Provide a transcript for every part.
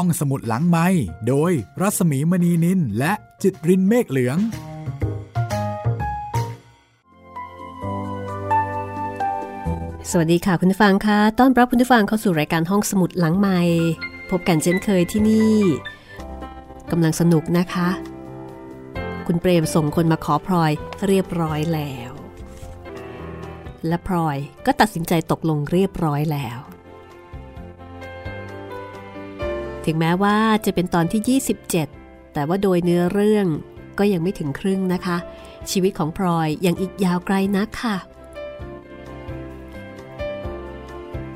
ห้องสมุดหลังไม้โดยรัสมีมณีนินและจิตรินเมฆเหลือง สวัสดีค่ะคุณผู้ฟังคะต้อนรับคุณผู้ฟังเข้าสู่รายการห้องสมุดหลังไม้พบกันเช่นเคยที่นี่กำลังสนุกนะคะ คุณเปรมส่งคนมาขอพลอยเรียบร้อยแล้ว และพลอยก็ตัดสินใจตกลงเรียบร้อยแล้ว ถึงแม้ว่าจะเป็นตอนที่ 27 แต่ว่าโดยเนื้อเรื่องก็ยังไม่ถึงครึ่งนะคะ ชีวิตของพลอยยังอีกยาวไกลนักค่ะ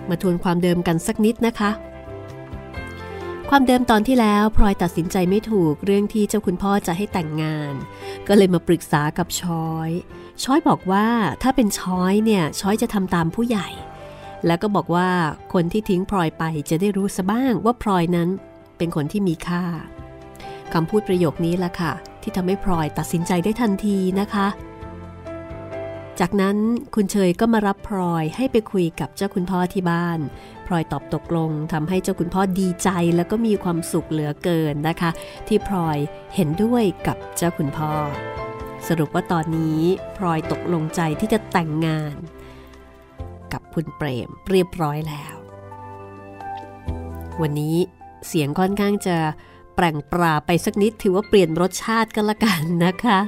มาทวนความเดิมกันสักนิดนะคะ ความเดิมตอนที่แล้วพลอยตัดสินใจไม่ถูกเรื่องที่เจ้าคุณพ่อจะให้แต่งงาน ก็เลยมาปรึกษากับช้อย ช้อยบอกว่าถ้าเป็นช้อยเนี่ยช้อยจะทำตามผู้ใหญ่ แล้วก็บอกว่าคนที่ทิ้งพลอยไปจะได้รู้ซะบ้างว่าพลอยนั้นเป็นคนที่มีค่าคำพูดประโยคนี้แหละค่ะ ที่ทำให้พลอยตัดสินใจได้ทันทีนะคะ จากนั้นคุณเชยก็มารับพลอยให้ไปคุยกับเจ้าคุณพ่อที่บ้านพลอยตอบตกลงทำให้เจ้าคุณพ่อดีใจแล้วก็มีความสุขเหลือเกินนะคะ ที่พลอยเห็นด้วยกับเจ้าคุณพ่อ สรุปว่าตอนนี้พลอยตกลงใจที่จะแต่งงาน กับคุณเปรมเรียบร้อยแล้ว วันนี้เสียงค่อนข้างจะแปร่งปราไปสักนิดถือว่าเปลี่ยนรสชาติกันละกันนะคะ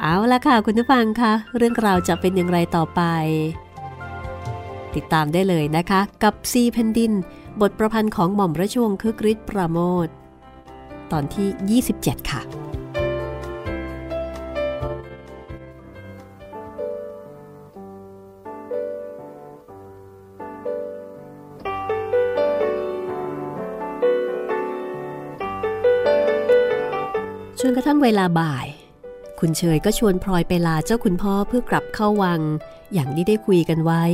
เอาละค่ะคุณผู้ฟังคะเรื่องราวจะเป็นอย่างไรต่อไป ติดตามได้เลยนะคะ กับซีแผ่นดิน บทประพันธ์ของหม่อมราชวงศ์คึกฤทธิ์ปราโมท ตอนที่ 27 ค่ะ จนกระทั่งเวลาบ่าย คุณเชยก็ชวนพลอยไปลาเจ้าคุณพ่อเพื่อกลับเข้าวัง อย่างที่ได้คุยกันไว้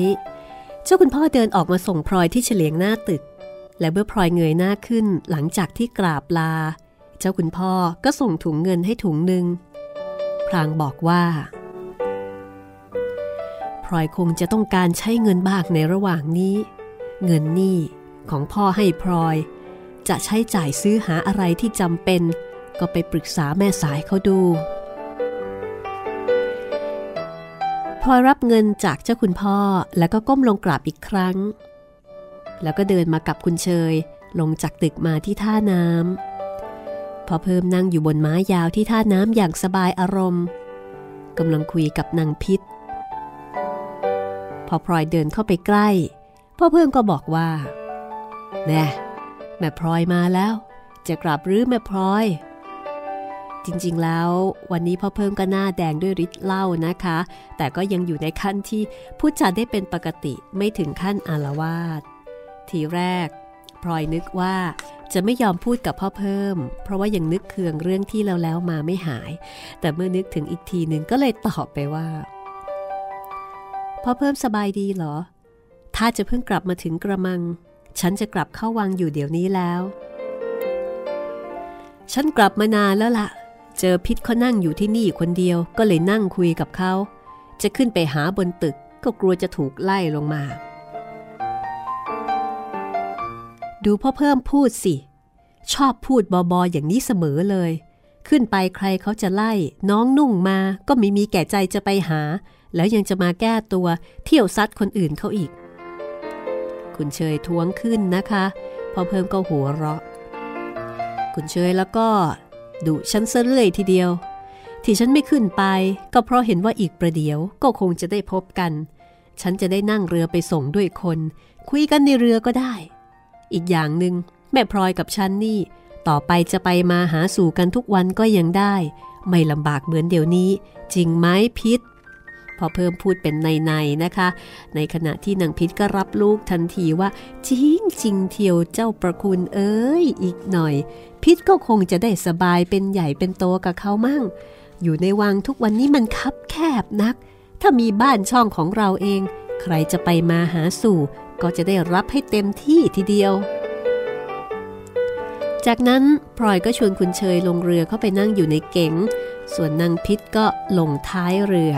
เจ้าคุณพ่อเดินออกมาส่งพลอยที่เฉลียงหน้าตึก และเมื่อพลอยเงยหน้าขึ้นหลังจากที่กราบลา เจ้าคุณพ่อก็ส่งถุงเงินให้ถุงหนึ่งพลางบอกว่าพลอยคงจะต้องการใช้เงินบ้างในระหว่างนี้ เงินนี่ของพ่อให้พลอย จะใช้จ่ายซื้อหาอะไรที่จำเป็น ก็ไปปรึกษาแม่สายเขาดูพลอยรับเงินจากเจ้าคุณพ่อแล้วก็ก้มลงกราบอีกครั้ง แล้วก็เดินมากับคุณเชยลงจากตึกมาที่ท่าน้ำพอเพิ่มนั่งอยู่บนม้ายาวที่ท่าน้ำอย่างสบายอารมณ์กำลังคุยกับนางพิษ พอพลอยเดินเข้าไปใกล้ พ่อเพิ่มก็บอกว่า แน่ แม่พลอยมาแล้ว จะกราบรื้อแม่พลอย จริงๆแล้ววันนี้พ่อเพิ่มก็หน้าแดงด้วยฤทธิ์เหล้านะคะ แต่ก็ยังอยู่ในขั้นที่พูดจาได้เป็นปกติไม่ถึงขั้นอารวาสทีแรกพลอยนึกว่าจะไม่ยอมพูดกับพ่อเพิ่ม เพราะว่ายังนึกเคืองเรื่องที่แล้วแล้วมาไม่หาย แต่เมื่อนึกถึงอีกทีหนึ่งก็เลยตอบไปว่าพ่อเพิ่มสบายดีเหรอ ถ้าจะเพิ่งกลับมาถึงกระมัง ฉันจะกลับเข้าวังอยู่เดี๋ยวนี้แล้ว ฉันกลับมานานแล้วละ่ะ เจอพิษเขานั่งอยู่ที่นี่คนเดียวก็เลยนั่งคุยกับเขา จะขึ้นไปหาบนตึกก็กลัวจะถูกไล่ลงมา ดูพ่อเพิ่มพูดสิ ชอบพูดบอๆอย่างนี้เสมอเลย ขึ้นไปใครเขาจะไล่ น้องนุ่งมาก็ไม่มีแก่ใจจะไปหา แล้วยังจะมาแก้ตัวเที่ยวซัดคนอื่นเขาอีก คุณเชยท้วงขึ้นนะคะพอเพิ่มก็หัวเราะ คุณเชยแล้วก็ ดุฉันเสเรื่อยทีเดียว ที่ฉันไม่ขึ้นไป ก็เพราะเห็นว่าอีกประเดี๋ยวก็คงจะได้พบกัน ฉันจะได้นั่งเรือไปส่งด้วยคน คุยกันในเรือก็ได้ อีกอย่างหนึ่งแม่พลอยกับฉันนี่ ต่อไปจะไปมาหาสู่กันทุกวันก็ยังได้ ไม่ลำบากเหมือนเดี๋ยวนี้ จริงไหมพิษ อเพิ่มพูดเป็นในๆนะคะ ในขณะที่นางพิษก็รับลูกทันทีว่า จริงจริงเทียวเจ้าประคุณเอ้ยอีกหน่อย พิษก็คงจะได้สบายเป็นใหญ่เป็นโตกับเขามั่ง อยู่ในวังทุกวันนี้มันคับแคบนัก ถ้ามีบ้านช่องของเราเอง ใครจะไปมาหาสู่ ก็จะได้รับให้เต็มที่ทีเดียวจากนั้นพลอยก็ชวนคุณเชยลงเรือเข้าไปนั่งอยู่ในเก๋ง ส่วนนางพิษก็ลงท้ายเรือ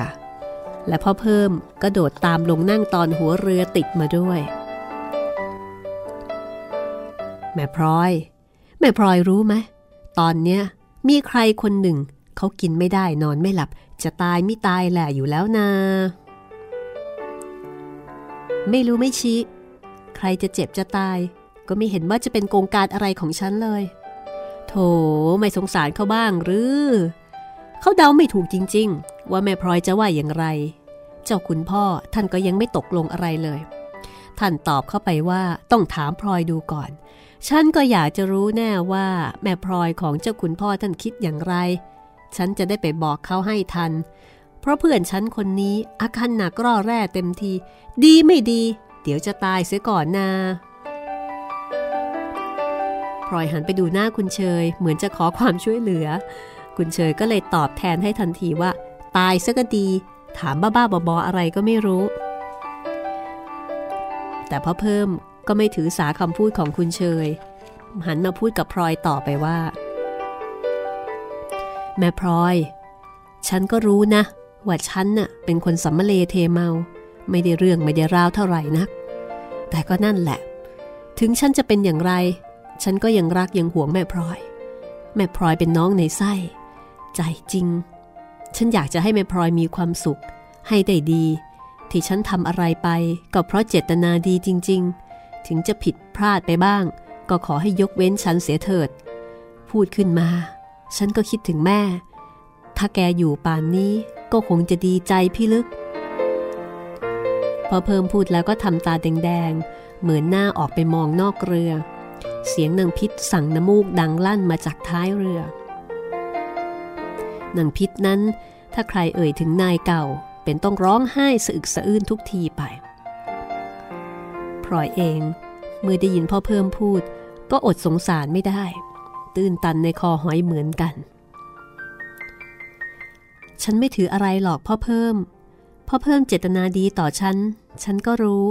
และพ่อเพิ่มก็โดดตามลงนั่งตอนหัวเรือติดมาด้วย แม่พลอย แม่พลอยรู้ไหมตอนเนี้ยมีใครคนหนึ่ง เขากินไม่ได้นอนไม่หลับ จะตายไม่ตายแหละอยู่แล้วนาไม่รู้ไม่ชี้ ใครจะเจ็บจะตาย ก็ไม่เห็นว่าจะเป็นโกงการอะไรของฉันเลย โถไม่สงสารเขาบ้างหรือ เขาเดาไม่ถูกจริง ๆ ว่าแม่พลอยจะว่าอย่างไร เจ้าคุณพ่อท่านก็ยังไม่ตกลงอะไรเลย ท่านตอบเข้าไปว่าต้องถามพลอยดูก่อน ฉันก็อยากจะรู้แน่ว่าแม่พลอยของเจ้าคุณพ่อท่านคิดอย่างไร ฉันจะได้ไปบอกเขาให้ทัน เพราะเพื่อนฉันคนนี้อาการหนักร่อแร่เต็มที ดีไม่ดี เดี๋ยวจะตายเสียก่อนนาพลอยหันไปดูหน้าคุณเชย เหมือนจะขอความช่วยเหลือ คุณเชยก็เลยตอบแทนให้ทันทีว่า ตายซะก็ดี ถามบ้าๆบอๆอะไรก็ไม่รู้ แต่พ่อเพิ่มก็ไม่ถือสาคำพูดของคุณเชย หันมาพูดกับพลอยต่อไปว่า แม่พลอย ฉันก็รู้นะ ว่าฉันน่ะเป็นคนสัมมเลเทเมา ไม่ได้เรื่องไม่ได้ราวเท่าไหร่นัก แต่ก็นั่นแหละ ถึงฉันจะเป็นอย่างไร ฉันก็ยังรักยังหวงแม่พลอย แม่พลอยเป็นน้องในไส้ ใจจริง ฉันอยากจะให้แม่พลอยมีความสุข ให้ได้ดี ที่ฉันทำอะไรไป ก็เพราะเจตนาดีจริง ๆ ถึงจะผิดพลาดไปบ้าง ก็ขอให้ยกเว้นฉันเสียเถิด พูดขึ้นมา ฉันก็คิดถึงแม่ ถ้าแกอยู่ป่านนี้ก็คงจะดีใจพี่ลึก พอเพิ่มพูดแล้วก็ทำตาแดงๆ เหมือนหน้าออกไปมองนอกเรือ เสียงนางพิษสั่งน้ำมูกดังลั่นมาจากท้ายเรือ นางพิษนั้น ถ้าใครเอ่ยถึงนายเก่า เป็นต้องร้องไห้สะอึกสะอื้นทุกทีไปพลอยเอง เมื่อได้ยินพ่อเพิ่มพูด ก็อดสงสารไม่ได้ ตื้นตันในคอหอยเหมือนกัน ฉันไม่ถืออะไรหรอกพ่อเพิ่ม พ่อเพิ่มเจตนาดีต่อฉัน ฉันก็รู้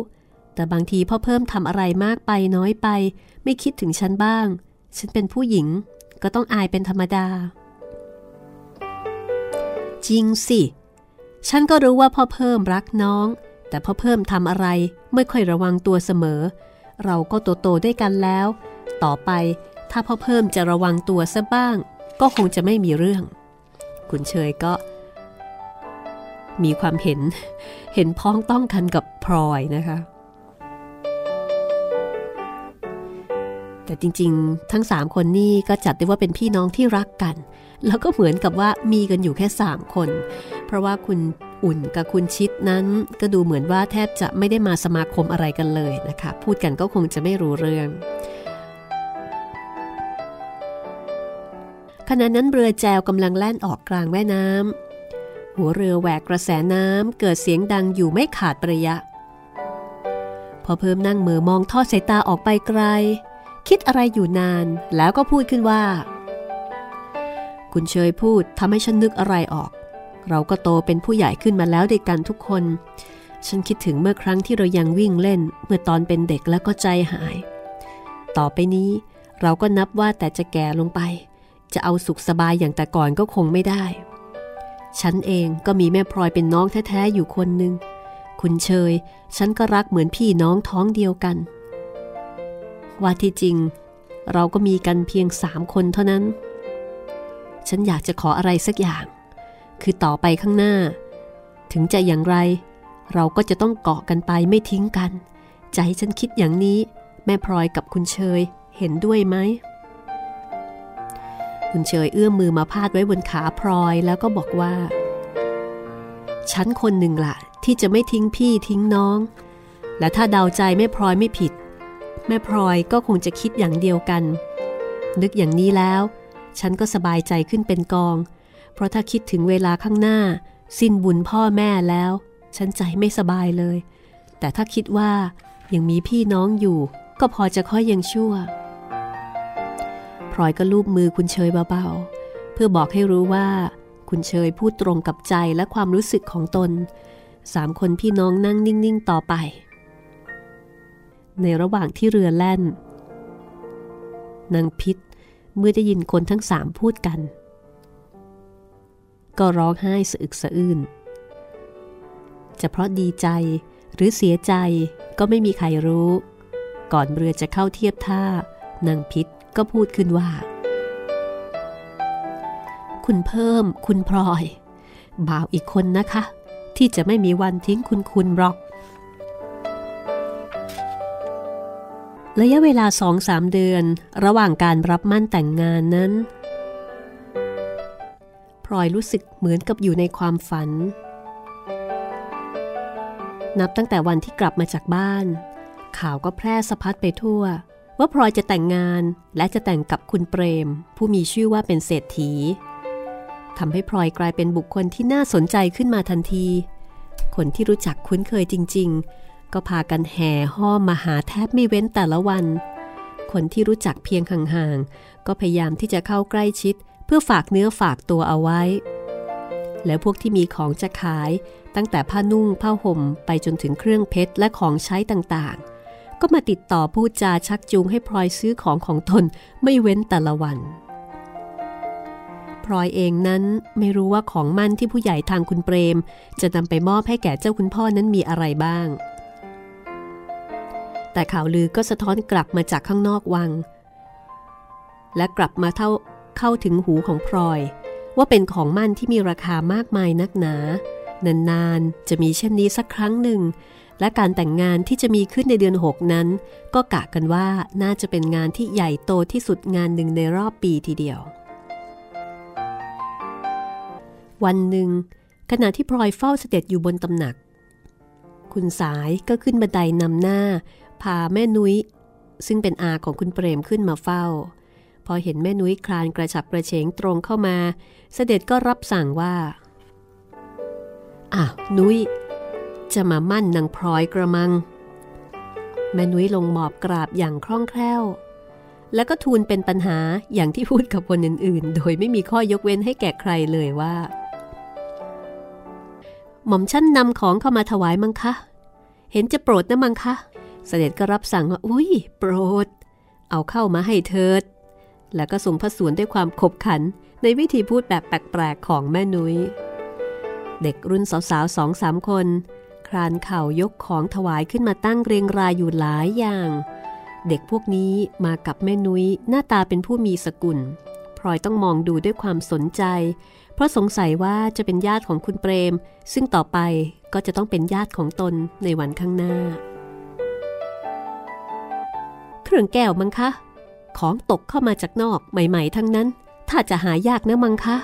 แต่บางทีพ่อเพิ่มทำอะไรมากไปน้อยไป ไม่คิดถึงฉันบ้าง ฉันเป็นผู้หญิง ก็ต้องอายเป็นธรรมดา จริงสิ ฉันก็รู้ว่าพ่อเพิ่มรักน้อง แต่พ่อเพิ่มทำอะไรไม่ค่อยระวังตัวเสมอ เราก็โตโตได้กันแล้ว ต่อไปถ้าพ่อเพิ่มจะระวังตัวซะบ้าง ก็คงจะไม่มีเรื่อง คุณเชยก็ มีความเห็น เห็นพ้องต้องกันกับพลอยนะคะ แต่จริงๆ ทั้งสามคนนี่ก็จัดได้ว่าเป็นพี่น้องที่รักกัน แล้วก็เหมือนกับว่ามีกันอยู่แค่สามคน เพราะว่าคุณอุ่นกับคุณชิดนั้นก็ดูเหมือนว่าแทบจะไม่ได้มาสมาคมอะไรกันเลยนะคะ พูดกันก็คงจะไม่รู้เรื่องขณะนั้นเรือแจวกำลังแล่นออกกลางแม่น้ำหัวเรือแหวกกระแสน้ำเกิดเสียงดังอยู่ไม่ขาดประยะ พอเพิ่มนั่งเมือมองทอดสายตาออกไปไกล คิดอะไรอยู่นานแล้วก็พูดขึ้นว่า คุณเชยพูดทำให้ฉันนึกอะไรออก เราก็โตเป็นผู้ใหญ่ขึ้นมาแล้วด้วยกันทุกคน ฉันคิดถึงเมื่อครั้งที่เรายังวิ่งเล่น เมื่อตอนเป็นเด็กแล้วก็ใจหาย ต่อไปนี้เราก็นับว่าแต่จะแก่ลงไป จะเอาสุขสบายอย่างแต่ก่อนก็คงไม่ได้ ฉันเองก็มีแม่พลอยเป็นน้องแท้ๆอยู่คนหนึ่งคุณเชย ฉันก็รักเหมือนพี่น้องท้องเดียวกัน ว่าที่จริง เราก็มีกันเพียงสามคนเท่านั้น ฉันอยากจะขออะไรสักอย่าง คือต่อไปข้างหน้า ถึงจะอย่างไร เราก็จะต้องเกาะกันไปไม่ทิ้งกัน ใจฉันคิดอย่างนี้ แม่พลอยกับคุณเชยเห็นด้วยไหม คุณเชยเอื้อมมือมาพาดไว้บนขาพลอยแล้วก็บอกว่า ฉันคนหนึ่งละ่ะ ที่จะไม่ทิ้งพี่ทิ้งน้อง และถ้าเดาใจแม่พลอยไม่ผิด แม่พลอยก็คงจะคิดอย่างเดียวกัน นึกอย่างนี้แล้ว ฉันก็สบายใจขึ้นเป็นกอง เพราะถ้าคิดถึงเวลาข้างหน้า สิ้นบุญพ่อแม่แล้ว ฉันใจไม่สบายเลย แต่ถ้าคิดว่ายังมีพี่น้องอยู่ ก็พอจะค่อยยังชั่วพลอยก็ลูบมือคุณเชยเบาๆ เพื่อบอกให้รู้ว่า คุณเชยพูดตรงกับใจและความรู้สึกของตน สามคนพี่น้องนั่งนิ่ง ๆ ต่อไป ในระหว่างที่เรือแล่น นางพิษ เมื่อได้ยินคนทั้งสามพูดกัน ก็ร้องไห้สะอึกสะอื้น จะเพราะดีใจหรือเสียใจก็ไม่มีใครรู้ ก่อนเรือจะเข้าเทียบท่านางพิษก็พูดขึ้นว่า คุณเพิ่มคุณพลอย บ่าวอีกคนนะคะ ที่จะไม่มีวันทิ้งคุณคุณหรอก ระยะเวลาสองสามเดือน ระหว่างการรับมั่นแต่งงานนั้นพลอยรู้สึกเหมือนกับอยู่ในความฝัน นับตั้งแต่วันที่กลับมาจากบ้าน ข่าวก็แพร่สะพัดไปทั่ว ว่าพลอยจะแต่งงานและจะแต่งกับคุณเปรม ผู้มีชื่อว่าเป็นเศรษฐีทำให้พลอยกลายเป็นบุคคลที่น่าสนใจขึ้นมาทันที คนที่รู้จักคุ้นเคยจริง ก็พากันแห่ห้อมมาหาแทบไม่เว้นแต่ละวัน คนที่รู้จักเพียงห่างๆ ก็พยายามที่จะเข้าใกล้ชิด เพื่อฝากเนื้อฝากตัวเอาไว้ แล้วพวกที่มีของจะขายตั้งแต่ผ้านุ่งผ้าห่มไปจนถึงเครื่องเพชรและของใช้ต่างๆ ก็มาติดต่อพูดจาชักจูงให้พลอยซื้อของของตนไม่เว้นแต่ละวันพลอยเองนั้นไม่รู้ว่าของมั่นที่ผู้ใหญ่ทางคุณเปรม จะนำไปมอบให้แก่เจ้าคุณพ่อนั้นมีอะไรบ้าง แต่ข่าวลือก็สะท้อนกลับมาจากข้างนอกวัง และกลับมาเท่าเข้าถึงหูของพลอย ว่าเป็นของมั่นที่มีราคามากมายนักหนา นานๆ จะมีเช่นนี้สักครั้งหนึ่ง และการแต่งงานที่จะมีขึ้นในเดือนหกนั้น ก็กะกันว่าน่าจะเป็นงานที่ใหญ่โตที่สุดงานหนึ่งในรอบปีทีเดียว วันหนึ่ง ขณะที่พลอยเฝ้าเสด็จอยู่บนตำหนัก คุณสายก็ขึ้นบันไดนำหน้า พาแม่นุ้ย ซึ่งเป็นอาของคุณเปรมขึ้นมาเฝ้า พอเห็นแม่นุ้ยคลานกระฉับกระเฉงตรงเข้ามา เสด็จก็รับสั่งว่าอ้าวนุ้ย จะมามั่นนางพลอยกระมัง แม่นุ้ยลงหมอบกราบอย่างคล่องแคล่ว แล้วก็ทูลเป็นปัญหาอย่างที่พูดกับคนอื่นๆ โดยไม่มีข้อยกเว้นให้แก่ใครเลยว่า หม่อมชั้นนำของเข้ามาถวายมังคะ เห็นจะโปรดนะมังคะ เสด็จก็รับสั่งว่าอุ้ยโปรด เอาเข้ามาให้เถิด แล้วก็ส่งพระสวนด้วยความขบขันในวิธีพูดแบบแปลกๆของแม่นุย้ย เด็กรุ่นสาวๆสองสามคนคลานเข่ายกของถวายขึ้นมาตั้งเรียงรายอยู่หลายอย่าง เด็กพวกนี้มากับแม่นุย้ยหน้าตาเป็นผู้มีสกุลพลอยต้องมองดูด้วยความสนใจ เพราะสงสัยว่าจะเป็นญาติของคุณเปรม ซึ่งต่อไปก็จะต้องเป็นญาติของตนในวันข้างหน้า เครื่องแก้วมั้งคะ ของตกเข้ามาจากนอกใหม่ ๆ ทั้งนั้น ถ้าจะหายากนะมั้งคะ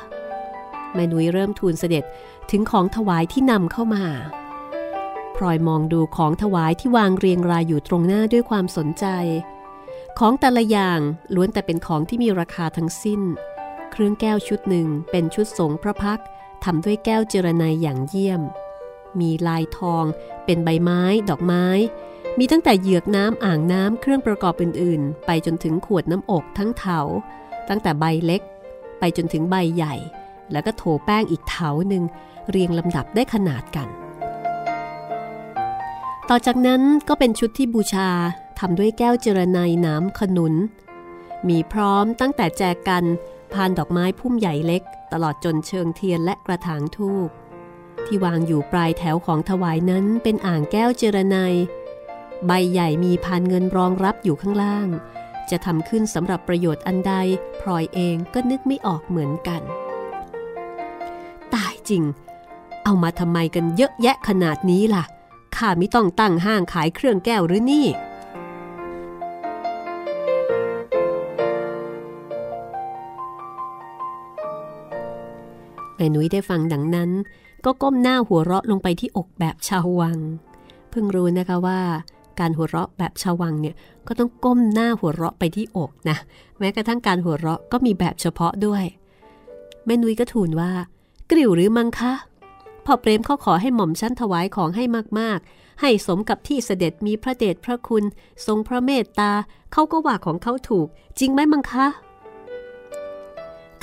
แม่นุ้ยเริ่มทูลเสด็จถึงของถวายที่นำเข้ามาพลอยมองดูของถวายที่วางเรียงรายอยู่ตรงหน้าด้วยความสนใจ ของแต่ละอย่างล้วนแต่เป็นของที่มีราคาทั้งสิ้น เครื่องแก้วชุดหนึ่งเป็นชุดสงพระพักทำด้วยแก้วเจรไนอย่างเยี่ยม มีลายทอง เป็นใบไม้ ดอกไม้ มีตั้งแต่เหยือกน้ำอ่างน้ำเครื่องประกอบอื่นๆ ไปจนถึงขวดน้ำอกทั้งเถา ตั้งแต่ใบเล็ก ไปจนถึงใบใหญ่ แล้วก็โถแป้งอีกเถาหนึ่งเรียงลำดับได้ขนาดกัน ต่อจากนั้นก็เป็นชุดที่บูชาทำด้วยแก้วเจรไนน้ำขนุน มีพร้อมตั้งแต่แจกันพานดอกไม้พุ่มใหญ่เล็ก ตลอดจนเชิงเทียนและกระถางทูบที่วางอยู่ปลายแถวของถวายนั้นเป็นอ่างแก้วเจรไน ใบใหญ่มีพานเงินรองรับอยู่ข้างล่าง จะทำขึ้นสำหรับประโยชน์อันใดพลอยเองก็นึกไม่ออกเหมือนกัน ตายจริง เอามาทำไมกันเยอะแยะขนาดนี้ล่ะ ข้าไม่ต้องตั้งห้างขายเครื่องแก้วหรือนี่แม่นุ้ยได้ฟังดังนั้น ก็ก้มหน้าหัวเราะลงไปที่อกแบบชาววัง เพิ่งรู้นะคะว่า การหัวเราะแบบชาววังเนี่ยก็ต้องก้มหน้าหัวเราะไปที่อกนะ แม้กระทั่งการหัวเราะก็มีแบบเฉพาะด้วย แม่นุ้ยก็ทูลว่า กริ๋วหรือมังคะพอเปรมเขาขอให้หม่อมชั้นถวายของให้มากๆ ให้สมกับที่เสด็จมีพระเดชพระคุณ ทรงพระเมตตาเขาก็ว่าของเขาถูก จริงไหมมังคะ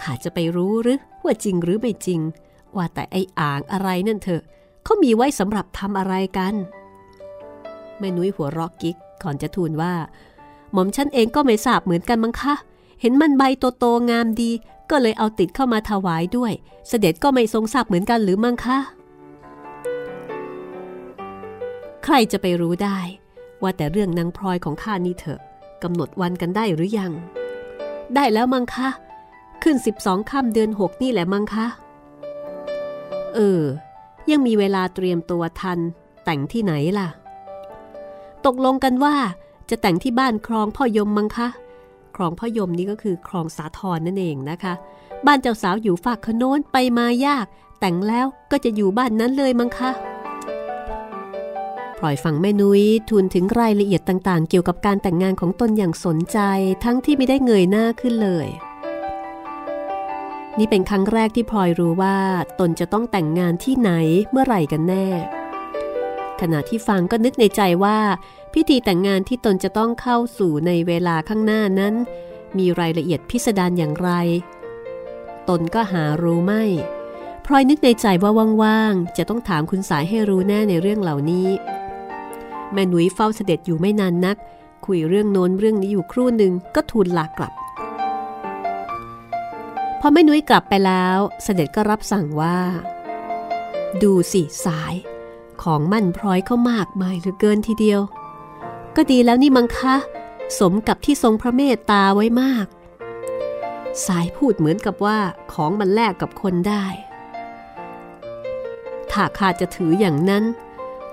ข้าจะไปรู้หรือว่าจริงหรือไม่จริง ว่าแต่ไอ้อ่างอะไรนั่นเถอะเขามีไว้สำหรับทำอะไรกัน แม่นุ้ยหัวรอกกิ๊กก่อนจะทูลว่า หม่อมฉันเองก็ไม่ทราบเหมือนกันมั้งคะ เห็นมันใบโตๆงามดี ก็เลยเอาติดเข้ามาถวายด้วย เสด็จก็ไม่ทรงทราบเหมือนกันหรือมั้งคะ ใครจะไปรู้ได้ ว่าแต่เรื่องนางพลอยของข้านี่เถอะกำหนดวันกันได้หรือยัง ได้แล้วมั้งคะ ขึ้น 12ค่ำเดือน 6 นี่แหละมั้งคะ เออ ยังมีเวลาเตรียมตัวทัน แต่งที่ไหนล่ะ ตกลงกันว่า จะแต่งที่บ้านคลองพ่อยมมั้งคะคลองพ่อยมนี่ก็คือคลองสาทรนั่นเองนะคะ บ้านเจ้าสาวอยู่ฝากขโน้นไปมายาก แต่งแล้วก็จะอยู่บ้านนั้นเลยมั้งคะพลอยฟังแม่นุ้ยทูลถึงรายละเอียดต่างๆ เกี่ยวกับการแต่งงานของตนอย่างสนใจ ทั้งที่ไม่ได้เงยหน้าขึ้นเลย นี่เป็นครั้งแรกที่พลอยรู้ว่า ตนจะต้องแต่งงานที่ไหนเมื่อไหร่กันแน่ ขณะที่ฟังก็นึกในใจว่า พิธีแต่งงานที่ตนจะต้องเข้าสู่ในเวลาข้างหน้านั้น มีรายละเอียดพิสดารอย่างไร ตนก็หารู้ไม่พลอยนึกในใจว่าว่างๆ จะต้องถามคุณสายให้รู้แน่ในเรื่องเหล่านี้ แม่หนุยเฝ้าเสด็จอยู่ไม่นานนัก คุยเรื่องโน้นเรื่องนี้อยู่ครู่หนึ่งก็ทูลลากลับ พอแม่นุ้ยกลับไปแล้วเสด็จก็รับสั่งว่า ดูสิสาย ของมั่นพลอยเขามากมายเหลือเกินทีเดียว ก็ดีแล้วนี่มังคะ สมกับที่ทรงพระเมตตาไว้มาก สายพูดเหมือนกับว่าของมันแลกกับคนได้ ถ้าข้าจะถืออย่างนั้น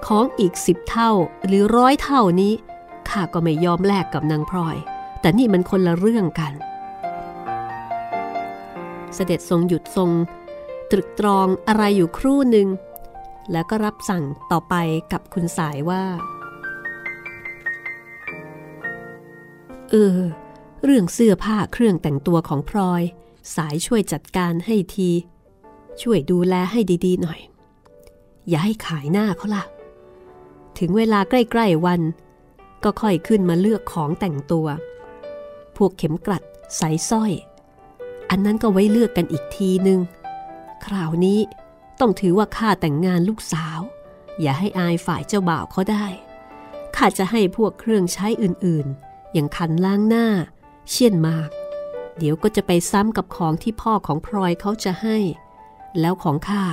ของอีกสิบเท่าหรือร้อยเท่านี้ข้าก็ไม่ยอมแลกกับนางพลอย แต่นี่มันคนละเรื่องกัน เสด็จทรงหยุดทรง ตรึกตรองอะไรอยู่ครู่หนึ่งแล้วก็รับสั่งต่อไปกับคุณสายว่า เออ เรื่องเสื้อผ้าเครื่องแต่งตัวของพลอย สายช่วยจัดการให้ที ช่วยดูแลให้ดีๆหน่อย อย่าให้ขายหน้าเขาล่ะ ถึงเวลาใกล้ๆวัน ก็ค่อยขึ้นมาเลือกของแต่งตัว พวกเข็มกลัดสายสร้อย อันนั้นก็ไว้เลือกกันอีกทีหนึ่งคราวนี้ต้องถือว่าข้าแต่งงานลูกสาว อย่าให้อายฝ่ายเจ้าบ่าวเขาได้ข้าจะให้พวกเครื่องใช้อื่นๆ อย่างคันล้างหน้า เชี่ยนมาก เดี๋ยวก็จะไปซ้ำกับของที่พ่อของพลอยเขาจะให้ แล้วของข้า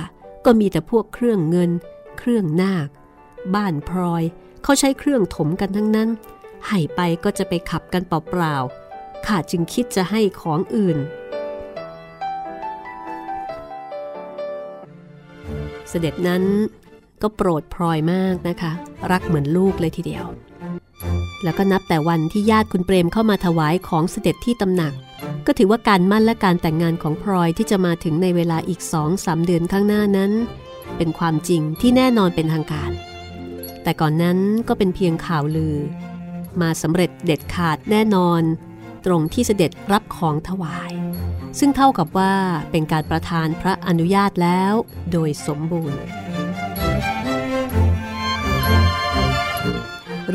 ก็มีแต่พวกเครื่องเงิน เครื่องนาค บ้านพลอยเขาใช้เครื่องถมกันทั้งนั้น ให้ไปก็จะไปขับกันเปล่าๆข้าจึงคิดจะให้ของอื่น เสด็จนั้นก็โปรดพลอยมากนะคะ รักเหมือนลูกเลยทีเดียว แล้วก็นับแต่วันที่ญาติคุณเปรมเข้ามาถวายของเสด็จที่ตำหนัก ก็ถือว่าการมั่นและการแต่งงานของพลอยที่จะมาถึงในเวลาอีกสองสามเดือนข้างหน้านั้น เป็นความจริงที่แน่นอนเป็นทางการ แต่ก่อนนั้นก็เป็นเพียงข่าวลือ มาสำเร็จเด็ดขาดแน่นอน ตรงที่เสด็จรับของถวาย ซึ่งเท่ากับว่าเป็นการประทานพระอนุญาตแล้ว โดยสมบูรณ์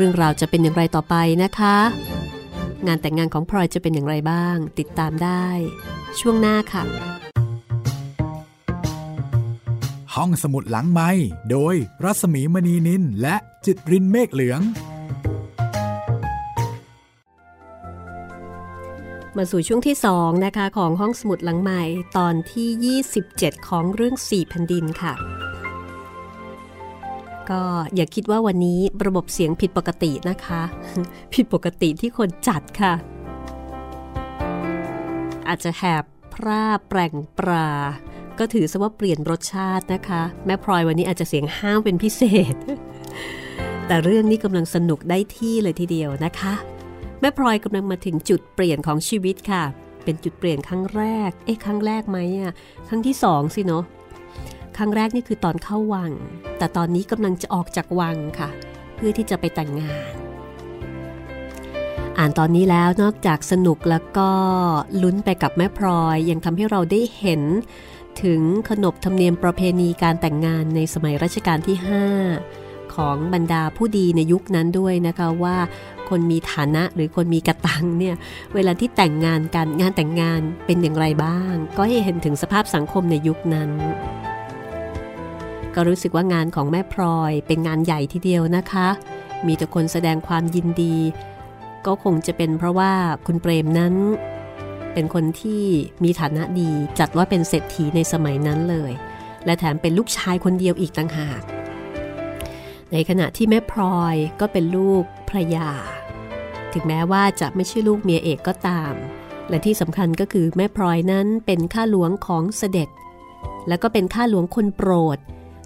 เรื่องราวจะเป็นอย่างไรต่อไปนะคะ งานแต่งงานของพลอยจะเป็นอย่างไรบ้าง ติดตามได้ ช่วงหน้าค่ะ ห้องสมุดหลังไม้โดยรัสมีมณีนินและจิตรินเมฆเหลือง มาสู่ช่วงที่ 2 นะคะ ของห้องสมุดหลังใหม่ตอนที่ 27 ของเรื่อง4แผ่นดินค่ะ ก็อย่าคิดว่าวันนี้ระบบเสียงผิดปกตินะคะ ผิดปกติที่คนจัดค่ะ อาจจะแหบพร่าแปลงปลาก็ถือซะว่าเปลี่ยนรสชาตินะคะ แม่พลอยวันนี้อาจจะเสียงห้าวเป็นพิเศษ แต่เรื่องนี้กำลังสนุกได้ที่เลยทีเดียวนะคะ แม่พลอยกำลังมาถึงจุดเปลี่ยนของชีวิตค่ะ เป็นจุดเปลี่ยนครั้งแรก เอ๊ะครั้งแรกไหมอะครั้งที่สองสิเนาะ ครั้งแรกนี่คือตอนเข้าวัง แต่ตอนนี้กำลังจะออกจากวังค่ะ เพื่อที่จะไปแต่งงาน อ่านตอนนี้แล้วนอกจากสนุกแล้วก็ลุ้นไปกับแม่พลอย ยังทำให้เราได้เห็นถึงขนบธรรมเนียมประเพณีการแต่งงานในสมัยรัชกาลที่ 5 ของบรรดาผู้ดีในยุคนั้นด้วยนะคะว่าคนมีฐานะหรือคนมีกระตังเนี่ยเวลาที่แต่งงานกันงานแต่งงานเป็นอย่างไรบ้าง ก็ให้เห็นถึงสภาพสังคมในยุคนั้น ก็รู้สึกว่างานของแม่พลอยเป็นงานใหญ่ทีเดียวนะคะ มีแต่คนแสดงความยินดี ก็คงจะเป็นเพราะว่าคุณเปรมนั้น เป็นคนที่มีฐานะดีจัดว่าเป็นเศรษฐีในสมัยนั้นเลย และแถมเป็นลูกชายคนเดียวอีกต่างหาก ในขณะที่แม่พลอยก็เป็นลูกพระยา ถึงแม้ว่าจะไม่ใช่ลูกเมียเอกก็ตาม และที่สำคัญก็คือแม่พลอยนั้นเป็นข้าหลวงของเสด็จ แล้วก็เป็นข้าหลวงคนโปรด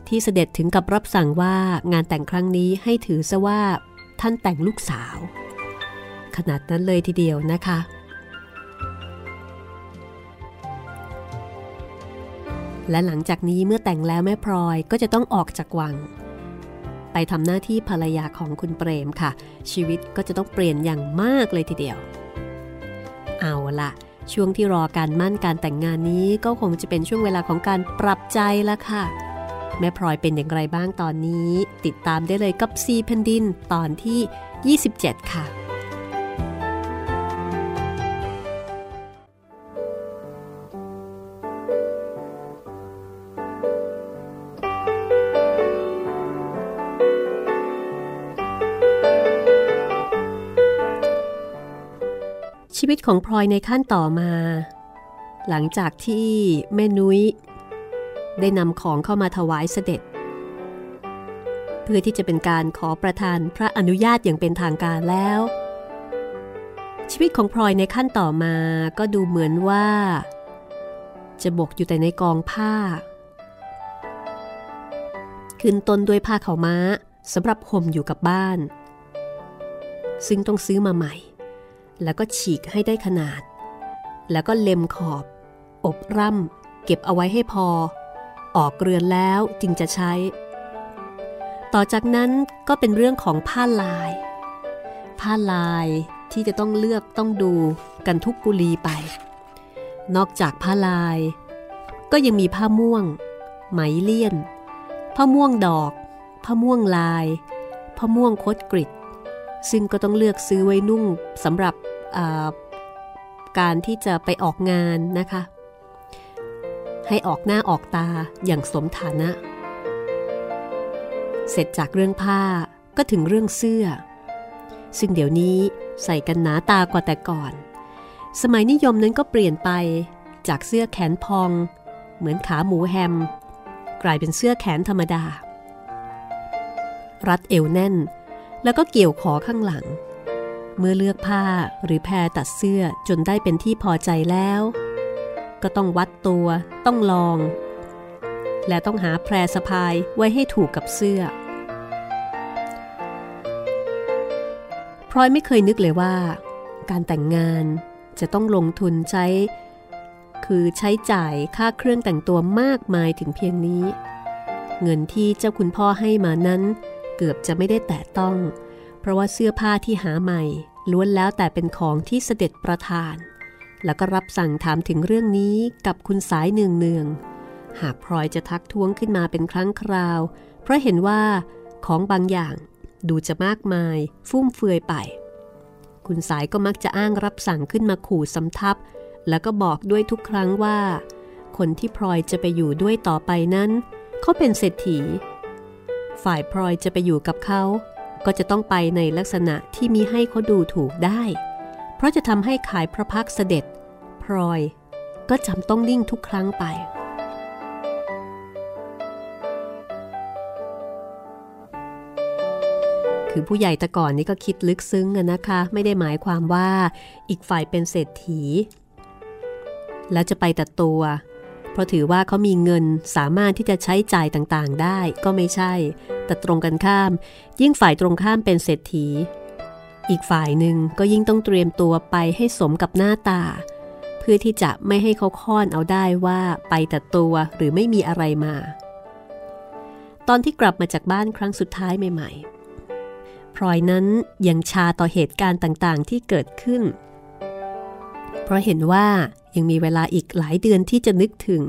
ที่เสด็จถึงกับรับสั่งว่างานแต่งครั้งนี้ให้ถือซะว่าท่านแต่งลูกสาว ขนาดนั้นเลยทีเดียวนะคะ และหลังจากนี้เมื่อแต่งแล้วแม่พลอยก็จะต้องออกจากวัง ไปทำหน้าที่ภรรยาของคุณเปรมค่ะ ชีวิตก็จะต้องเปลี่ยนอย่างมากเลยทีเดียว เอาละช่วงที่รอการมั่นการแต่งงานนี้ก็คงจะเป็นช่วงเวลาของการปรับใจละค่ะ แม่พลอยเป็นอย่างไรบ้างตอนนี้ ติดตามได้เลยกับซีแผ่นดินตอนที่ 27 ค่ะชีวิตของพลอยในขั้นต่อมา หลังจากที่แม่นุ้ย ได้นำของเข้ามาถวายเสด็จ เพื่อที่จะเป็นการขอประทานพระอนุญาตอย่างเป็นทางการแล้ว ชีวิตของพลอยในขั้นต่อมาก็ดูเหมือนว่า จะบกอยู่แต่ในกองผ้า ขึ้นต้นด้วยผ้าขาวม้าสำหรับห่มอยู่กับบ้าน ซึ่งต้องซื้อมาใหม่ แล้วก็ฉีกให้ได้ขนาด แล้วก็เล็มขอบ อบร่ำเก็บเอาไว้ให้พอ ออกเรือนแล้วจึงจะใช้ ต่อจากนั้นก็เป็นเรื่องของผ้าลาย ผ้าลายที่จะต้องเลือกต้องดูกันทุกกุลีไป นอกจากผ้าลาย ก็ยังมีผ้าม่วง ไหมเลี่ยน ผ้าม่วงดอก ผ้าม่วงลาย ผ้าม่วงคดกริดซึ่งก็ต้องเลือกซื้อไว้นุ่งสำหรับการที่จะไปออกงานนะคะ ให้ออกหน้าออกตาอย่างสมฐานะ เสร็จจากเรื่องผ้าก็ถึงเรื่องเสื้อ ซึ่งเดี๋ยวนี้ใส่กันหนาตากว่าแต่ก่อน สมัยนิยมนั้นก็เปลี่ยนไปจากเสื้อแขนพอง เหมือนขาหมูแฮม กลายเป็นเสื้อแขนธรรมดา รัดเอวแน่น แล้วก็เกี่ยวขอข้างหลัง เมื่อเลือกผ้าหรือแพรตัดเสื้อจนได้เป็นที่พอใจแล้ว ก็ต้องวัดตัว ต้องลอง และต้องหาแพรสะพายไว้ให้ถูกกับเสื้อพลอยไม่เคยนึกเลยว่า การแต่งงานจะต้องลงทุนใช้ คือใช้จ่ายค่าเครื่องแต่งตัวมากมายถึงเพียงนี้ เงินที่เจ้าคุณพ่อให้มานั้น เกือบจะไม่ได้แตะต้อง เพราะว่าเสื้อผ้าที่หาใหม่ล้วนแล้วแต่เป็นของที่เสด็จประทาน แล้วก็รับสั่งถามถึงเรื่องนี้กับคุณสายเนืองเนืองหากพลอยจะทักท้วงขึ้นมาเป็นครั้งคราว เพราะเห็นว่าของบางอย่างดูจะมากมาย ฟุ่มเฟือยไป คุณสายก็มักจะอ้างรับสั่งขึ้นมาขู่สำทับ แล้วก็บอกด้วยทุกครั้งว่า คนที่พลอยจะไปอยู่ด้วยต่อไปนั้น เขาเป็นเศรษฐี ฝ่ายพลอยจะไปอยู่กับเขา ก็จะต้องไปในลักษณะที่มีให้เขาดูถูกได้ ราะจะทำให้ขายพระพักเสด็จ พลอยก็จำต้องนิ่งทุกครั้งไปคือผู้ใหญ่แต่ก่อนนี่ก็คิดลึกซึ้งนะคะ ไม่ได้หมายความว่าอีกฝ่ายเป็นเศรษฐี แล้วจะไปแต่ตัว เพราะถือว่าเขามีเงินสามารถที่จะใช้จ่ายต่างๆได้ก็ไม่ใช่ แต่ตรงกันข้าม ยิ่งฝ่ายตรงข้ามเป็นเศรษฐี อีกฝ่ายหนึ่งก็ยิ่งต้องเตรียมตัวไปให้สมกับหน้าตา เพื่อที่จะไม่ให้เขาค้อนเอาได้ว่าไปแต่ตัวหรือไม่มีอะไรมา ตอนที่กลับมาจากบ้านครั้งสุดท้ายใหม่ ๆ พลอยนั้นยังชาต่อเหตุการณ์ต่างๆ ที่เกิดขึ้น เพราะเห็นว่ายังมีเวลาอีกหลายเดือนที่จะนึกถึง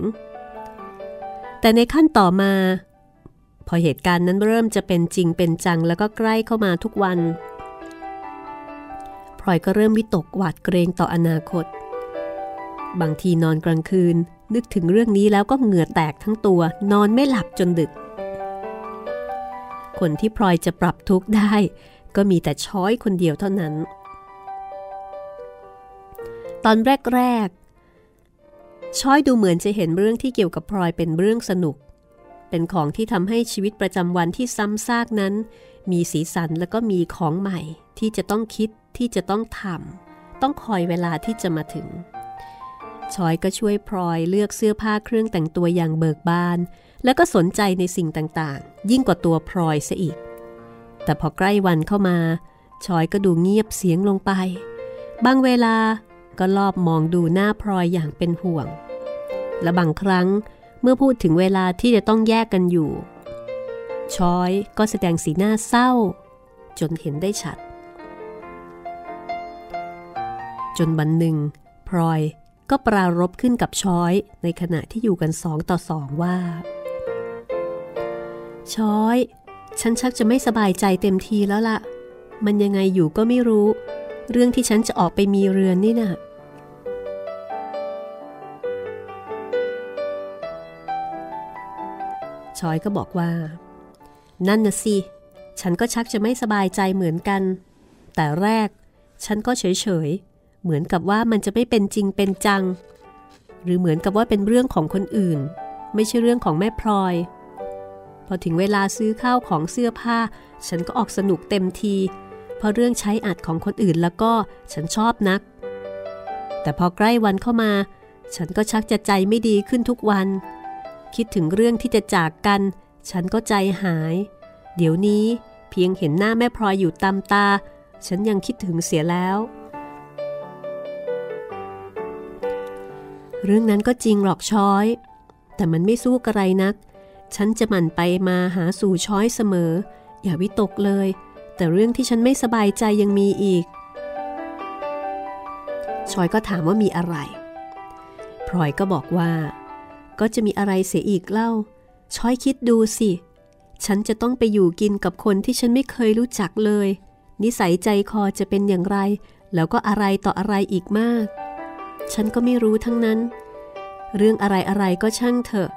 แต่ในขั้นต่อมา พอเหตุการณ์นั้นเริ่มจะเป็นจริงเป็นจังแล้วก็ใกล้เข้ามาทุกวัน พลอยก็เริ่มวิตกหวาดเกรงต่ออนาคต บางทีนอนกลางคืน นึกถึงเรื่องนี้แล้วก็เหงื่อแตกทั้งตัวนอนไม่หลับจนดึก คนที่พลอยจะปรับทุกข์ได้ ก็มีแต่ช้อยคนเดียวเท่านั้น ตอนแรกๆช้อยดูเหมือนจะเห็นเรื่องที่เกี่ยวกับพลอยเป็นเรื่องสนุก เป็นของที่ทำให้ชีวิตประจำวันที่ซ้ำซากนั้น มีสีสันและก็มีของใหม่ ที่จะต้องคิดที่จะต้องทำต้องคอยเวลาที่จะมาถึงชอยก็ช่วยพลอยเลือกเสื้อผ้าเครื่องแต่งตัวอย่างเบิกบาน แล้วก็สนใจในสิ่งต่างๆ ยิ่งกว่าตัวพลอยซะอีก แต่พอใกล้วันเข้ามาชอยก็ดูเงียบเสียงลงไป บางเวลาก็ลอบมองดูหน้าพลอยอย่างเป็นห่วง และบางครั้งเมื่อพูดถึงเวลาที่จะต้องแยกกันอยู่ชอยก็แสดงสีหน้าเศร้า จนเห็นได้ชัด จนบันหนึ่งพลอยก็ปรารบขึ้นกับช้อยในขณะที่อยู่กันสองต่อสองว่า ช้อย ฉันชักจะไม่สบายใจเต็มทีแล้วละ่ะ มันยังไงอยู่ก็ไม่รู้ เรื่องที่ฉันจะออกไปมีเรือนนี่นะ่ะช้อยก็บอกว่า นั่นน่ะสิ ฉันก็ชักจะไม่สบายใจเหมือนกัน แต่แรก ฉันก็เฉยๆ เหมือนกับว่ามันจะไม่เป็นจริงเป็นจัง หรือเหมือนกับว่าเป็นเรื่องของคนอื่น ไม่ใช่เรื่องของแม่พลอย พอถึงเวลาซื้อข้าวของเสื้อผ้า ฉันก็ออกสนุกเต็มที เพราะเรื่องใช้อัดของคนอื่นแล้วก็ฉันชอบนัก แต่พอใกล้วันเข้ามา ฉันก็ชักจะใจไม่ดีขึ้นทุกวัน คิดถึงเรื่องที่จะจากกัน ฉันก็ใจหาย เดี๋ยวนี้เพียงเห็นหน้าแม่พลอยอยู่ตามตา ฉันยังคิดถึงเสียแล้ว เรื่องนั้นก็จริงหรอกช้อย แต่มันไม่สู้กระไรนัก ฉันจะหมั่นไปมาหาสู่ช้อยเสมอ อย่าวิตกเลย แต่เรื่องที่ฉันไม่สบายใจยังมีอีกชอยก็ถามว่ามีอะไร พลอยก็บอกว่า ก็จะมีอะไรเสียอีกเล่า ช้อยคิดดูสิ ฉันจะต้องไปอยู่กินกับคนที่ฉันไม่เคยรู้จักเลย นิสัยใจคอจะเป็นอย่างไร แล้วก็อะไรต่ออะไรอีกมาก ฉันก็ไม่รู้ทั้งนั้น เรื่องอะไรอะไรก็ช่างเถอะ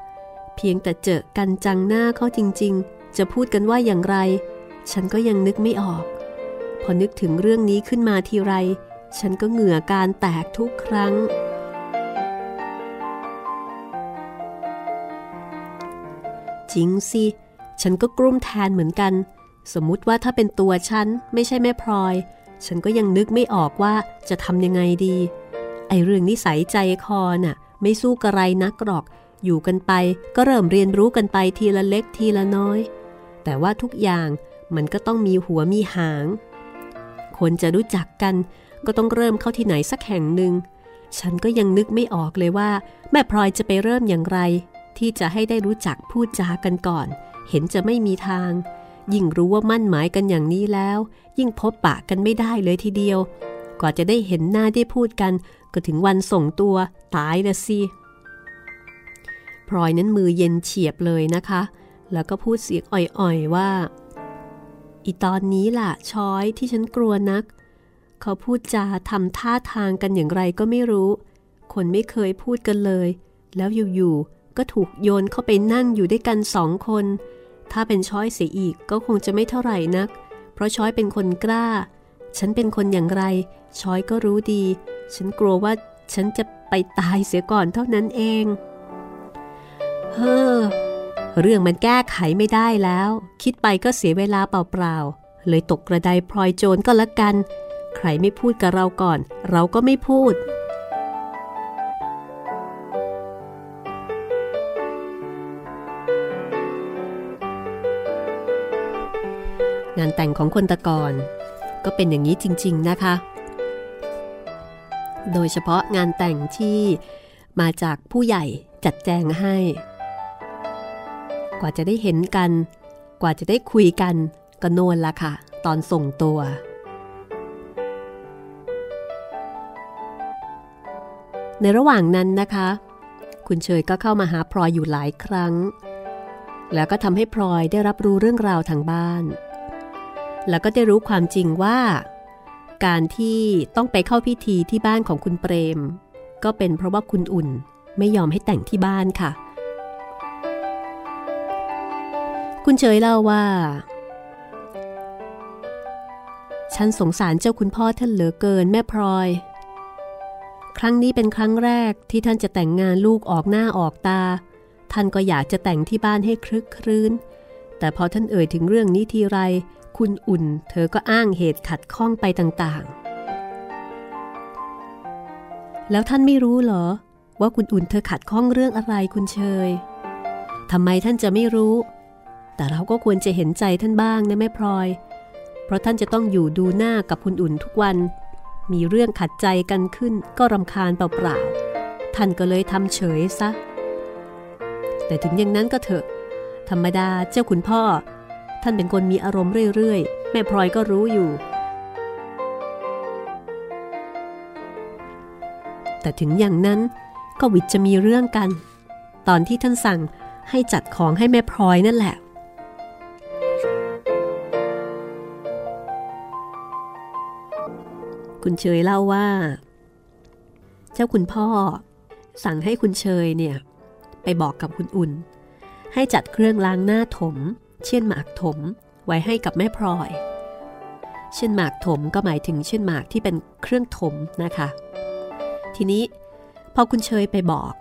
เพียงแต่เจอกันจังหน้าเขาจริง ๆ จะพูดกันว่าอย่างไร ฉันก็ยังนึกไม่ออก พอนึกถึงเรื่องนี้ขึ้นมาทีไร ฉันก็เหงื่อการแตกทุกครั้ง จริงสิ ฉันก็กลุ้มแทนเหมือนกัน สมมุติว่าถ้าเป็นตัวฉันไม่ใช่แม่พลอย ฉันก็ยังนึกไม่ออกว่าจะทำยังไงดี ไอเรื่องนิสัยใจคอน่ะไม่สู้กระไรนักหรอก อยู่กันไปก็เริ่มเรียนรู้กันไปทีละเล็กทีละน้อย แต่ว่าทุกอย่างมันก็ต้องมีหัวมีหาง คนจะรู้จักกันก็ต้องเริ่มเข้าที่ไหนสักแห่งหนึ่ง ฉันก็ยังนึกไม่ออกเลยว่า แม่พลอยจะไปเริ่มอย่างไร ที่จะให้ได้รู้จักพูดจากันก่อน เห็นจะไม่มีทาง ยิ่งรู้ว่ามั่นหมายกันอย่างนี้แล้ว ยิ่งพบปะกันไม่ได้เลยทีเดียว กว่าจะได้เห็นหน้าได้พูดกัน ก็ถึงวันส่งตัวตายละสิพลอยนั้นมือเย็นเฉียบเลยนะคะ แล้วก็พูดเสียงอ่อยๆว่า อีตอนนี้ล่ะช้อยที่ฉันกลัวนัก เขาพูดจาทำท่าทางกันอย่างไรก็ไม่รู้ คนไม่เคยพูดกันเลย แล้วอยู่ๆก็ถูกโยนเข้าไปนั่งอยู่ด้วยกันสองคน ถ้าเป็นช้อยเสียอีกก็คงจะไม่เท่าไหร่นัก เพราะช้อยเป็นคนกล้า ฉันเป็นคนอย่างไร ชอยก็รู้ดี ฉันกลัวว่าฉันจะไปตายเสียก่อนเท่านั้นเอง เฮ้อ เรื่องมันแก้ไขไม่ได้แล้ว คิดไปก็เสียเวลาเปล่าๆ เลยตกกระไดพลอยโจรก็แล้วกัน ใครไม่พูดกับเราก่อน เราก็ไม่พูดงานแต่งของคนตะกอน ก็เป็นอย่างนี้จริง ๆนะคะ โดยเฉพาะงานแต่งที่มาจากผู้ใหญ่จัดแจงให้ กว่าจะได้เห็นกัน กว่าจะได้คุยกันก็โนนละค่ะ ตอนส่งตัว ในระหว่างนั้นนะคะ คุณเฉยก็เข้ามาหาพลอยอยู่หลายครั้ง แล้วก็ทำให้พลอยได้รับรู้เรื่องราวทางบ้าน แล้วก็ได้รู้ความจริงว่า การที่ต้องไปเข้าพิธีที่บ้านของคุณเปรม ก็เป็นเพราะว่าคุณอุ่นไม่ยอมให้แต่งที่บ้านค่ะ คุณเฉยเล่าว่า ฉันสงสารเจ้าคุณพ่อท่านเหลือเกินแม่พลอย ครั้งนี้เป็นครั้งแรกที่ท่านจะแต่งงานลูกออกหน้าออกตา ท่านก็อยากจะแต่งที่บ้านให้คลึกครื้น แต่พอท่านเอ่ยถึงเรื่องนี้ทีไร คุณอุ่น เธอก็อ้างเหตุขัดข้องไปต่างๆ แล้วท่านไม่รู้เหรอ ว่าคุณอุ่นเธอขัดข้องเรื่องอะไรคุณเชยทำไมท่านจะไม่รู้ แต่เราก็ควรจะเห็นใจท่านบ้างนะแม่พลอย เพราะท่านจะต้องอยู่ดูหน้ากับคุณอุ่นทุกวัน มีเรื่องขัดใจกันขึ้นก็รำคาญเปล่าๆ ท่านก็เลยทำเฉยซะ แต่ถึงอย่างนั้นก็เถอะ ธรรมดาเจ้าคุณพ่อ ท่านเป็นคนมีอารมณ์เรื่อยๆ แม่พลอยก็รู้อยู่ แต่ถึงอย่างนั้นก็วิทจะมีเรื่องกัน ตอนที่ท่านสั่งให้จัดของให้แม่พลอยนั่นแหละ คุณเชยเล่าว่า เจ้าคุณพ่อ สั่งให้คุณเชยเนี่ย ไปบอกกับคุณอุ่น ให้จัดเครื่องล้างหน้าถม เช่นหมากถมไว้ให้กับแม่พลอย เช่นหมากถมก็หมายถึงเช่นหมากที่เป็นเครื่องถมนะคะ ทีนี้พอคุณเชยไปบอก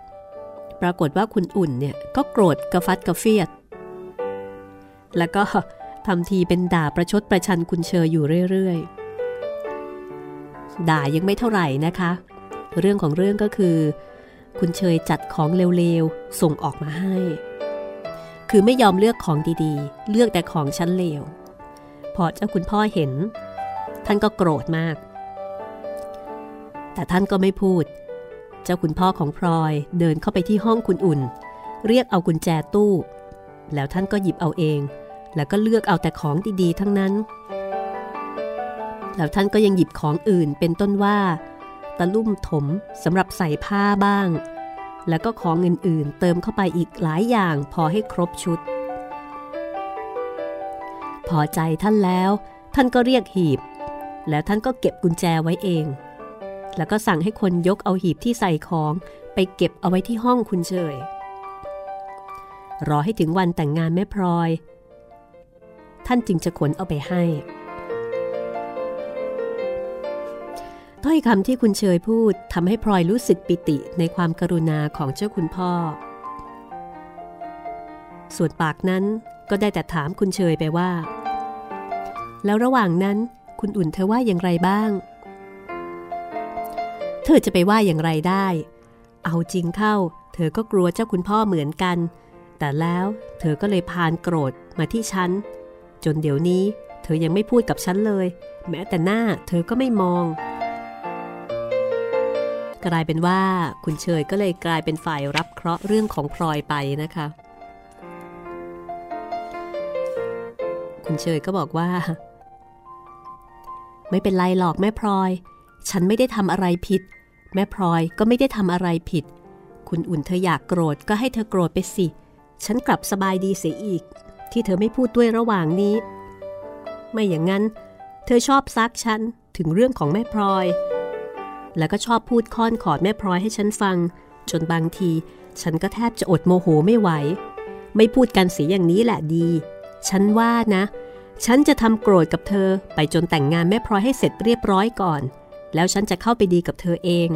ปรากฏว่าคุณอุ่นเนี่ยก็โกรธกระฟัดกระเฟียด แล้วก็ทำทีเป็นด่าประชดประชันคุณเชยอยู่เรื่อยๆ ด่ายังไม่เท่าไหร่นะคะ เรื่องของเรื่องก็คือ คุณเชยจัดของเร็วๆ ส่งออกมาให้ คือไม่ยอมเลือกของดีๆ เลือกแต่ของชั้นเลว พอเจ้าคุณพ่อเห็น ท่านก็โกรธมาก แต่ท่านก็ไม่พูด เจ้าคุณพ่อของพลอยเดินเข้าไปที่ห้องคุณอุ่น เรียกเอากุญแจตู้ แล้วท่านก็หยิบเอาเอง แล้วก็เลือกเอาแต่ของดีๆ ทั้งนั้น แล้วท่านก็ยังหยิบของอื่นเป็นต้นว่า ตะลุ่มถมสำหรับใส่ผ้าบ้าง แล้วก็ของอื่นๆ เติมเข้าไปอีกหลายอย่างพอให้ครบชุด พอใจท่านแล้ว ท่านก็เรียกหีบ แล้วท่านก็เก็บกุญแจไว้เอง แล้วก็สั่งให้คนยกเอาหีบที่ใส่ของไปเก็บเอาไว้ที่ห้องคุณเฉยรอให้ถึงวันแต่งงานแม่พลอย ท่านจึงจะขนเอาไปให้ ถ้อยคำที่คุณเชยพูดทำให้พลอยรู้สึกปิติในความกรุณาของเจ้าคุณพ่อ ส่วนปากนั้นก็ได้แต่ถามคุณเชยไปว่า แล้วระหว่างนั้นคุณอุ่นเธอว่าอย่างไรบ้าง เธอจะไปว่าอย่างไรได้ เอาจริงเข้า เธอก็กลัวเจ้าคุณพ่อเหมือนกัน แต่แล้วเธอก็เลยพานโกรธมาที่ฉัน จนเดี๋ยวนี้ เธอยังไม่พูดกับฉันเลย แม้แต่หน้าเธอก็ไม่มอง กลายเป็นว่าคุณเชยก็เลยกลายเป็นฝ่ายรับเคราะห์เรื่องของพลอยไปนะคะ คุณเชยก็บอกว่า ไม่เป็นไรหรอกแม่พลอย ฉันไม่ได้ทำอะไรผิด แม่พลอยก็ไม่ได้ทำอะไรผิด คุณอุ่นเธออยากโกรธก็ให้เธอโกรธไปสิ ฉันกลับสบายดีเสียอีก ที่เธอไม่พูดด้วยระหว่างนี้ ไม่อย่างนั้น เธอชอบซักฉันถึงเรื่องของแม่พลอย แล้วก็ชอบพูดค้อนขอดแม่พลอยให้ฉันฟัง จนบางที ฉันก็แทบจะอดโมโหไม่ไหว ไม่พูดกันเสียอย่างนี้แหละดี ฉันว่านะ ฉันจะทำโกรธกับเธอไปจนแต่งงานแม่พลอยให้เสร็จเรียบร้อยก่อน แล้วฉันจะเข้าไปดีกับเธอเอง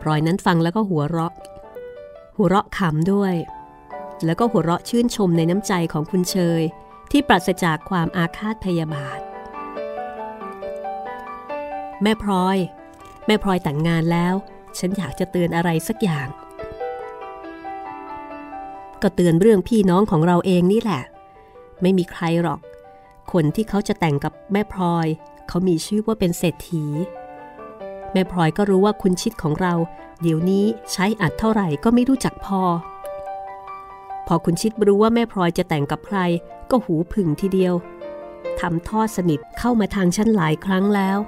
พลอยนั้นฟังแล้วก็หัวเราะ หัวเราะขำด้วย แล้วก็หัวเราะชื่นชมในน้ำใจของคุณเชยที่ปราศจากความอาฆาตพยาบาท แม่พลอย แม่พลอยแต่งงานแล้ว ฉันอยากจะเตือนอะไรสักอย่าง ก็เตือนเรื่องพี่น้องของเราเองนี่แหละ ไม่มีใครหรอก คนที่เขาจะแต่งกับแม่พลอย เขามีชื่อว่าเป็นเศรษฐี แม่พลอยก็รู้ว่าคุณชิดของเรา เดี๋ยวนี้ใช้อัดเท่าไหร่ก็ไม่รู้จักพอ พอคุณชิดรู้ว่าแม่พลอยจะแต่งกับใคร ก็หูผึ่งทีเดียวทำทอดสนิทเข้ามาทางฉันหลายครั้งแล้ว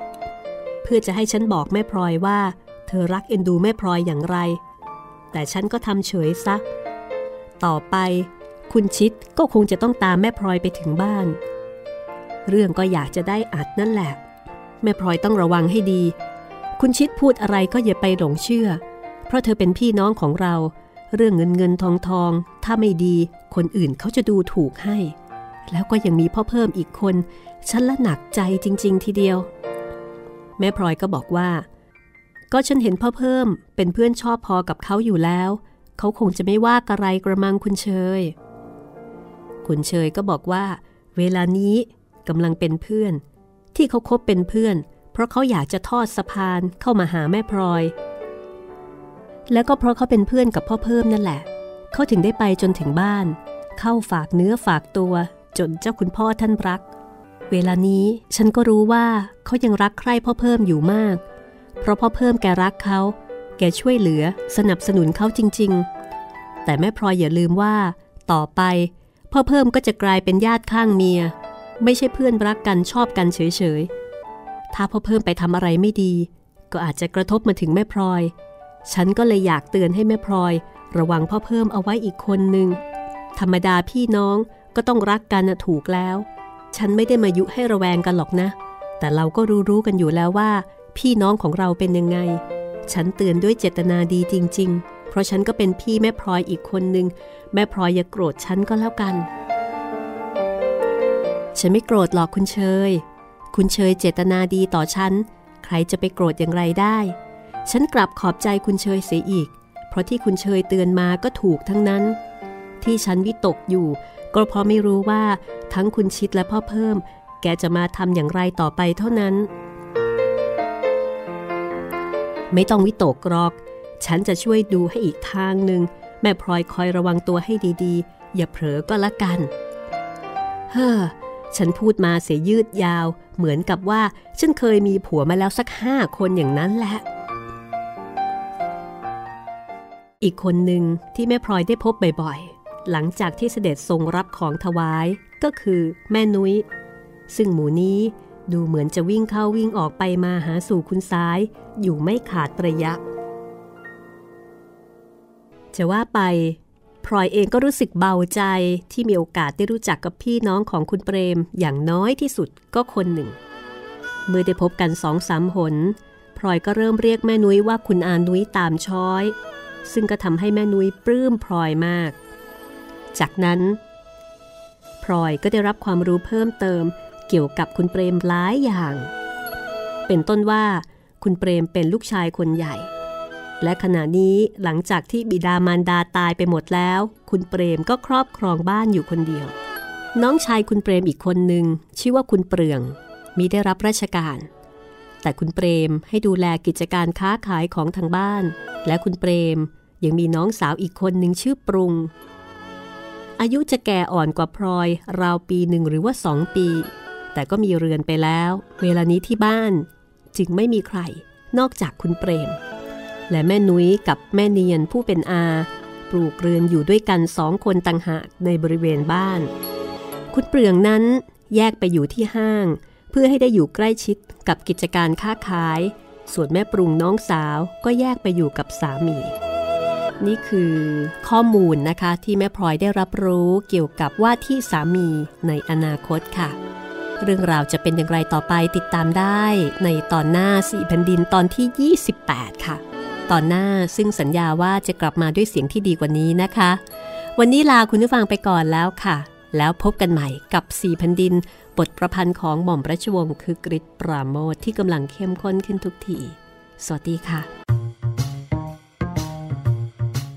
เพื่อจะให้ฉันบอกแม่พลอยว่า เธอรักเอ็นดูแม่พลอยอย่างไร แต่ฉันก็ทำเฉยซะ ต่อไปคุณชิดก็คงจะต้องตามแม่พลอยไปถึงบ้าน เรื่องก็อยากจะได้อัดนั่นแหละ แม่พลอยต้องระวังให้ดี คุณชิดพูดอะไรก็อย่าไปหลงเชื่อ เพราะเธอเป็นพี่น้องของเรา เรื่องเงินเงินทองทอง ถ้าไม่ดีคนอื่นเขาจะดูถูกให้ แล้วก็ยังมีพ่อเพิ่มอีกคน ฉันละหนักใจจริง ๆ ทีเดียว แม่พลอยก็บอกว่า ก็ฉันเห็นพ่อเพิ่มเป็นเพื่อนชอบพอกับเขาอยู่แล้ว เขาคงจะไม่ว่ากระไรกระมังคุณเชย คุณเชยก็บอกว่า เวลานี้กำลังเป็นเพื่อน ที่เขาคบเป็นเพื่อนเพเพราะเขาอยากจะทอดสะพานเข้ามาหาแม่พลอย แล้วก็เพราะเขาเป็นเพื่อนกับพ่อเพิ่มนั่นแหละ เขาถึงได้ไปจนถึงบ้าน เข้าฝากเนื้อฝากตัวจนเจ้าคุณพ่อท่านรัก เวลานี้ฉันก็รู้ว่าเขายังรักใคร่พ่อเพิ่มอยู่มาก เพราะพ่อเพิ่มแกรักเขา แกช่วยเหลือสนับสนุนเขาจริง ๆ แต่แม่พลอยอย่าลืมว่า ต่อไป พ่อเพิ่มก็จะกลายเป็นญาติข้างเมีย ไม่ใช่เพื่อนรักกันชอบกันเฉยๆ ถ้าพ่อเพิ่มไปทำอะไรไม่ดี ก็อาจจะกระทบมาถึงแม่พลอย ฉันก็เลยอยากเตือนให้แม่พลอย ระวังพ่อเพิ่มเอาไว้อีกคนหนึ่งธรรมดาพี่น้องก็ต้องรักกันถูกแล้ว ฉันไม่ได้มายุให้ระแวงกันหรอกนะ แต่เราก็รู้ๆกันอยู่แล้วว่า พี่น้องของเราเป็นยังไง ฉันเตือนด้วยเจตนาดีจริง ๆ เพราะฉันก็เป็นพี่แม่พลอยอีกคนนึง แม่พลอยอย่าโกรธฉันก็แล้วกัน ฉันไม่โกรธหรอกคุณเชย คุณเชยเจตนาดีต่อฉัน ใครจะไปโกรธอย่างไรได้ ฉันกลับขอบใจคุณเชยเสียอีก เพราะที่คุณเชยเตือนมาก็ถูกทั้งนั้น ที่ฉันวิตกอยู่ ก็เพราะไม่รู้ว่าทั้งคุณชิดและพ่อเพิ่ม แกจะมาทำอย่างไรต่อไปเท่านั้น ไม่ต้องวิตกหรอก ฉันจะช่วยดูให้อีกทางหนึ่งแม่พลอยคอยระวังตัวให้ดีๆ อย่าเผลอก็แล้วกัน เฮ้อฉันพูดมาเสียยืดยาว เหมือนกับว่าฉันเคยมีผัวมาแล้วสักห้าคนอย่างนั้นแหละ อีกคนหนึ่งที่แม่พลอยได้พบบ่อยๆ หลังจากที่เสด็จทรงรับของถวายก็คือแม่นุย้ย ซึ่งหมูนี้ดูเหมือนจะวิ่งเข้าวิ่งออกไปมาหาสู่คุณซ้าย อยู่ไม่ขาดระยะ จะว่าไปพลอยเองก็รู้สึกเบาใจที่มีโอกาสได้รู้จักกับพี่น้องของคุณเปรมอย่างน้อยที่สุดก็คนหนึ่ง เมื่อได้พบกันสองสามหนพลอยก็เริ่มเรียกแม่นุ้ยว่าคุณอานุ้ยตามช้อย ซึ่งก็ทำให้แม่นุ้ยปลื้มพลอยมาก จากนั้นพลอยก็ได้รับความรู้เพิ่มเติมเกี่ยวกับคุณเปรมหลายอย่าง เป็นต้นว่าคุณเปรมเป็นลูกชายคนใหญ่ และขณะนี้หลังจากที่บิดามารดาตายไปหมดแล้ว คุณเปรมก็ครอบครองบ้านอยู่คนเดียว น้องชายคุณเปรมอีกคนหนึ่งชื่อว่าคุณเปลือง มีได้รับราชการ แต่คุณเปรมให้ดูแลกิจการค้าขายของทางบ้าน และคุณเปรมยังมีน้องสาวอีกคนหนึ่งชื่อปรุง อายุจะแก่อ่อนกว่าพลอย ราวปีหนึ่งหรือว่าสองปี แต่ก็มีเรือนไปแล้ว เวลานี้ที่บ้าน จึงไม่มีใคร นอกจากคุณเปรม และแม่นุ้ยกับแม่เนียนผู้เป็นอา ปลูกเรือนอยู่ด้วยกันสองคนต่างหากในบริเวณบ้าน คุณเปลืองนั้นแยกไปอยู่ที่ห้าง เพื่อให้ได้อยู่ใกล้ชิดกับกิจการค้าขาย ส่วนแม่ปรุงน้องสาวก็แยกไปอยู่กับสามี นี่คือข้อมูลนะคะที่แม่พลอยได้รับรู้เกี่ยวกับว่าที่สามีในอนาคตค่ะ เรื่องราวจะเป็นอย่างไรต่อไปติดตามได้ในตอนหน้าสี่แผ่นดินตอนที่ 28 ค่ะ ตอนหน้าซึ่งสัญญาว่าจะกลับมาด้วยเสียงที่ดีกว่านี้นะคะ วันนี้ลาคุณผู้ฟังไปก่อนแล้วค่ะ แล้วพบกันใหม่กับสี่แผ่นดิน บทประพันธ์ของหม่อมราชวงศ์คือกริชปราโมทที่กำลังเข้มข้นขึ้นทุกที สวัสดีค่ะ